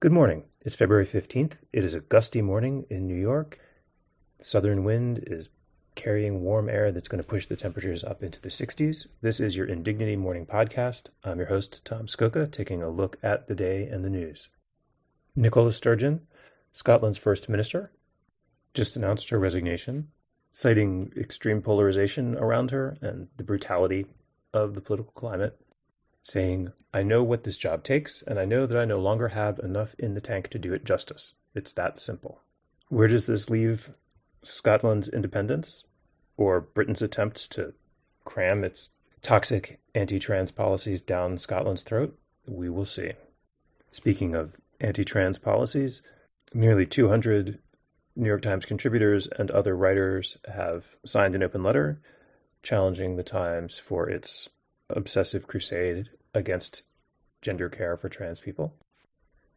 Good morning. It's February 15th. It is a gusty morning in New York. Southern wind is carrying warm air that's going to push the temperatures up into the 60s. This is your Indignity Morning Podcast. I'm your host, Tom Scocca, taking a look at the day and the news. Nicola Sturgeon, Scotland's First Minister, just announced her resignation, citing extreme polarization around her and the brutality of the political climate saying, I know what this job takes, and I know that I no longer have enough in the tank to do it justice. It's that simple. Where does this leave Scotland's independence or Britain's attempts to cram its toxic anti trans policies down Scotland's throat? We will see. Speaking of anti trans policies, nearly 200 New York Times contributors and other writers have signed an open letter challenging the Times for its obsessive crusade against gender care for trans people.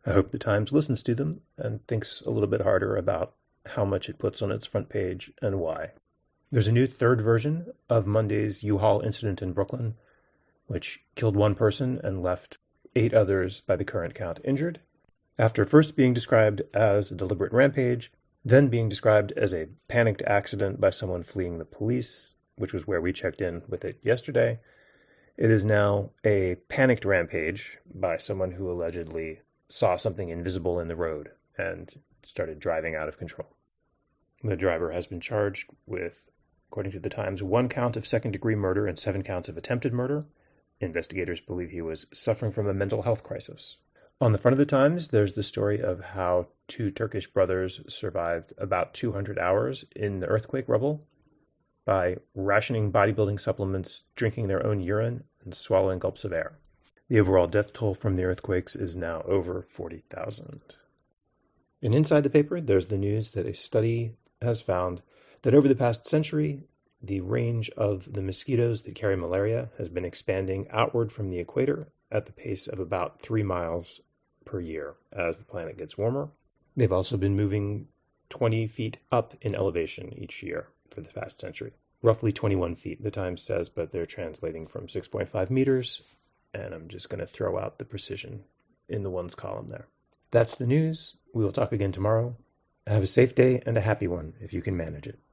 I hope the Times listens to them and thinks a little bit harder about how much it puts on its front page and why. There's a new third version of Monday's U-Haul incident in Brooklyn, which killed one person and left eight others by the current count injured. After first being described as a deliberate rampage, then being described as a panicked accident by someone fleeing the police, which was where we checked in with it yesterday, it is now a panicked rampage by someone who allegedly saw something invisible in the road and started driving out of control. The driver has been charged with, according to the Times, one count of second degree murder and seven counts of attempted murder. Investigators believe he was suffering from a mental health crisis. On the front of the Times, there's the story of how two Turkish brothers survived about 200 hours in the earthquake rubble by rationing bodybuilding supplements, drinking their own urine, and swallowing gulps of air. The overall death toll from the earthquakes is now over 40,000. And inside the paper, there's the news that a study has found that over the past century, the range of the mosquitoes that carry malaria has been expanding outward from the equator at the pace of about three miles per year as the planet gets warmer. They've also been moving 20 feet up in elevation each year for the past century roughly 21 feet, the Times says, but they're translating from 6.5 meters. And I'm just going to throw out the precision in the ones column there. That's the news. We will talk again tomorrow. Have a safe day and a happy one if you can manage it.